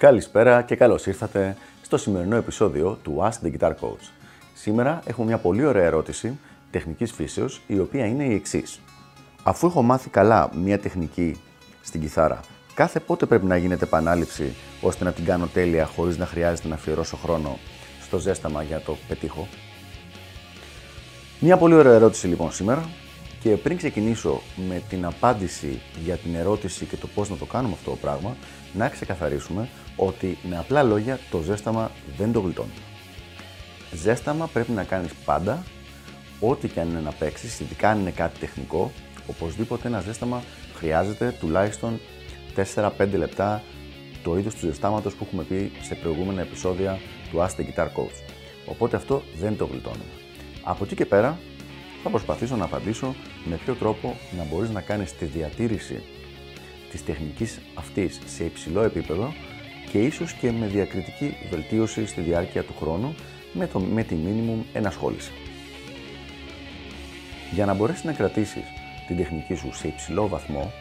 Καλησπέρα και καλώς ήρθατε στο σημερινό επεισόδιο του Ask the Guitar Coach. Σήμερα έχουμε μια πολύ ωραία ερώτηση τεχνικής φύσεως, η οποία είναι η εξής. Αφού έχω μάθει καλά μια τεχνική στην κιθάρα, κάθε πότε πρέπει να γίνεται επανάληψη ώστε να την κάνω τέλεια χωρίς να χρειάζεται να αφιερώσω χρόνο στο ζέσταμα για να το πετύχω; Μια πολύ ωραία ερώτηση λοιπόν σήμερα και πριν ξεκινήσω με την απάντηση για την ερώτηση και το πώς να το κάνουμε αυτό το πράγμα, να ξεκαθαρίσουμε ότι με απλά λόγια το ζέσταμα δεν το γλιτώνει. Ζέσταμα πρέπει να κάνεις πάντα, ό,τι και αν είναι να παίξεις, ειδικά αν είναι κάτι τεχνικό, οπωσδήποτε ένα ζέσταμα χρειάζεται τουλάχιστον 4-5 λεπτά το είδος του ζεστάματος που έχουμε πει σε προηγούμενα επεισόδια του Ask the Guitar Coach. Οπότε αυτό δεν το γλιτώνουμε. Από εκεί και πέρα θα προσπαθήσω να απαντήσω με ποιο τρόπο να μπορείς να κάνεις τη διατήρηση της τεχνικής αυτής σε υψηλό επίπεδο και ίσως και με διακριτική βελτίωση στη διάρκεια του χρόνου με, το, με τη minimum ενασχόληση. Για να μπορέσεις να κρατήσεις την τεχνική σου σε υψηλό βαθμό,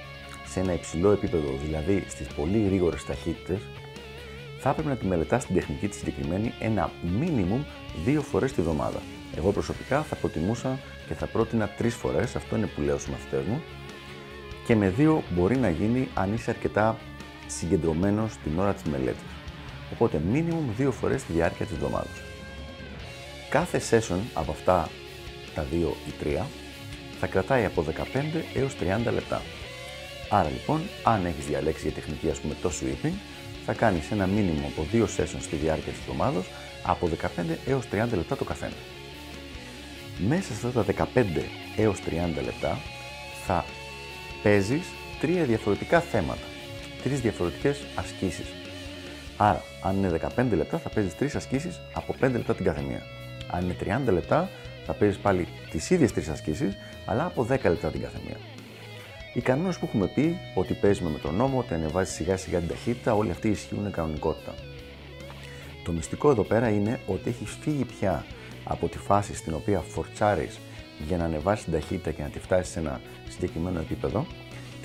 σε ένα υψηλό επίπεδο, δηλαδή στις πολύ γρήγορες ταχύτητες, θα έπρεπε να τη μελετάς την τεχνική της συγκεκριμένη ένα minimum δύο φορές τη βδομάδα. Εγώ προσωπικά θα προτιμούσα και θα πρότεινα τρεις φορές, αυτό είναι που λέω στους μαθητές μου, και με δύο μπορεί να γίνει αν είσαι αρκετά συγκεντρωμένος την ώρα της μελέτης. Οπότε, minimum δύο φορές τη διάρκεια της εβδομάδας. Κάθε session από αυτά τα δύο ή τρία θα κρατάει από 15 έως 30 λεπτά. Άρα λοιπόν, αν έχεις διαλέξει για τεχνική ας πούμε το sweeping, θα κάνεις ένα μήνυμο από δύο sessions στη διάρκεια της εβδομάδας από 15 έως 30 λεπτά το καθένα. Μέσα σε αυτά τα 15 έως 30 λεπτά θα παίζεις τρία διαφορετικά θέματα, τρεις διαφορετικές ασκήσεις. Άρα, αν είναι 15 λεπτά θα παίζεις τρεις ασκήσεις από 5 λεπτά την καθεμία. Αν είναι 30 λεπτά θα παίζεις πάλι τις ίδιες τρεις ασκήσεις, αλλά από 10 λεπτά την καθεμία. Οι κανόνες που έχουμε πει ότι παίζουμε με τον νόμο, ότι ανεβάζει σιγά σιγά την ταχύτητα, όλοι αυτοί ισχύουν κανονικότητα. Το μυστικό εδώ πέρα είναι ότι έχει φύγει πια από τη φάση στην οποία φορτσάρεις για να ανεβάσεις την ταχύτητα και να τη φτάσεις σε ένα συγκεκριμένο επίπεδο,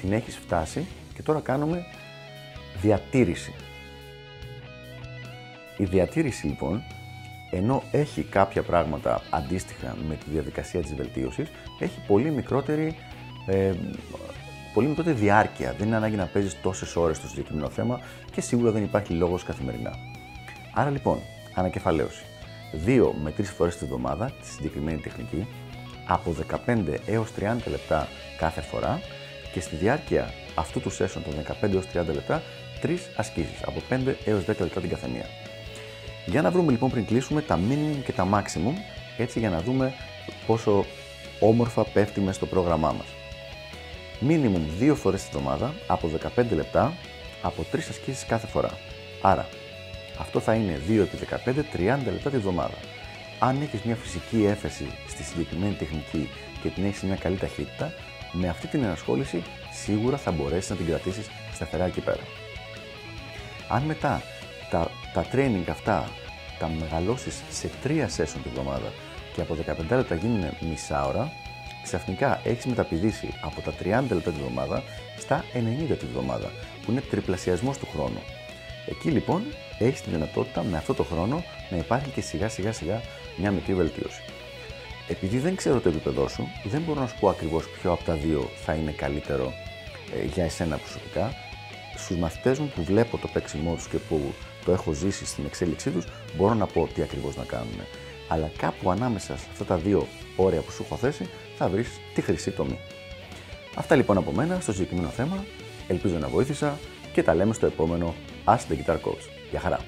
την έχεις φτάσει και τώρα κάνουμε διατήρηση. Η διατήρηση λοιπόν, ενώ έχει κάποια πράγματα αντίστοιχα με τη διαδικασία της βελτίωσης, έχει πολύ μικρότερη, ε, πολύ μικρότερη διάρκεια. Δεν είναι ανάγκη να παίζεις τόσες ώρες στο συγκεκριμένο θέμα και σίγουρα δεν υπάρχει λόγος καθημερινά. Άρα λοιπόν, ανακεφαλαίωση. 2 με 3 φορές τη βδομάδα τη συγκεκριμένη τεχνική από 15 έως 30 λεπτά κάθε φορά και στη διάρκεια αυτού του session των 15 έως 30 λεπτά 3 ασκήσεις από 5 έως 10 λεπτά την καθεμία. Για να βρούμε λοιπόν πριν κλείσουμε τα minimum και τα maximum έτσι για να δούμε πόσο όμορφα πέφτει μέσα στο πρόγραμμά μας. Minimum 2 φορές τη βδομάδα από 15 λεπτά από 3 ασκήσεις κάθε φορά. Άρα αυτό θα είναι 2 επί 15, 30 λεπτά τη βδομάδα. Αν έχεις μια φυσική έφεση στη συγκεκριμένη τεχνική και την έχεις σε μια καλή ταχύτητα, με αυτή την ενασχόληση σίγουρα θα μπορέσεις να την κρατήσεις σταθερά εκεί πέρα. Αν μετά τα, τα training αυτά τα μεγαλώσεις σε 3 session τη βδομάδα και από 15 λεπτά γίνουν μισά ώρα, ξαφνικά έχεις μεταπηδήσει από τα 30 λεπτά τη βδομάδα στα 90 τη βδομάδα, που είναι τριπλασιασμός του χρόνου. Εκεί λοιπόν έχεις τη δυνατότητα με αυτό το χρόνο να υπάρχει και σιγά σιγά σιγά μια μικρή βελτίωση. Επειδή δεν ξέρω το επίπεδό σου, δεν μπορώ να σου πω ακριβώς ποιο από τα δύο θα είναι καλύτερο ε, για εσένα προσωπικά. Στους μαθητές μου που βλέπω το παίξιμό τους και που το έχω ζήσει στην εξέλιξή τους, μπορώ να πω τι ακριβώς να κάνουν. Αλλά κάπου ανάμεσα σε αυτά τα δύο όρια που σου έχω θέσει, θα βρεις τη χρυσή τομή. Αυτά λοιπόν από μένα στο συγκεκριμένο θέμα. Ελπίζω να βοήθησα και τα λέμε στο επόμενο Ask the Guitar Coach. Viajará.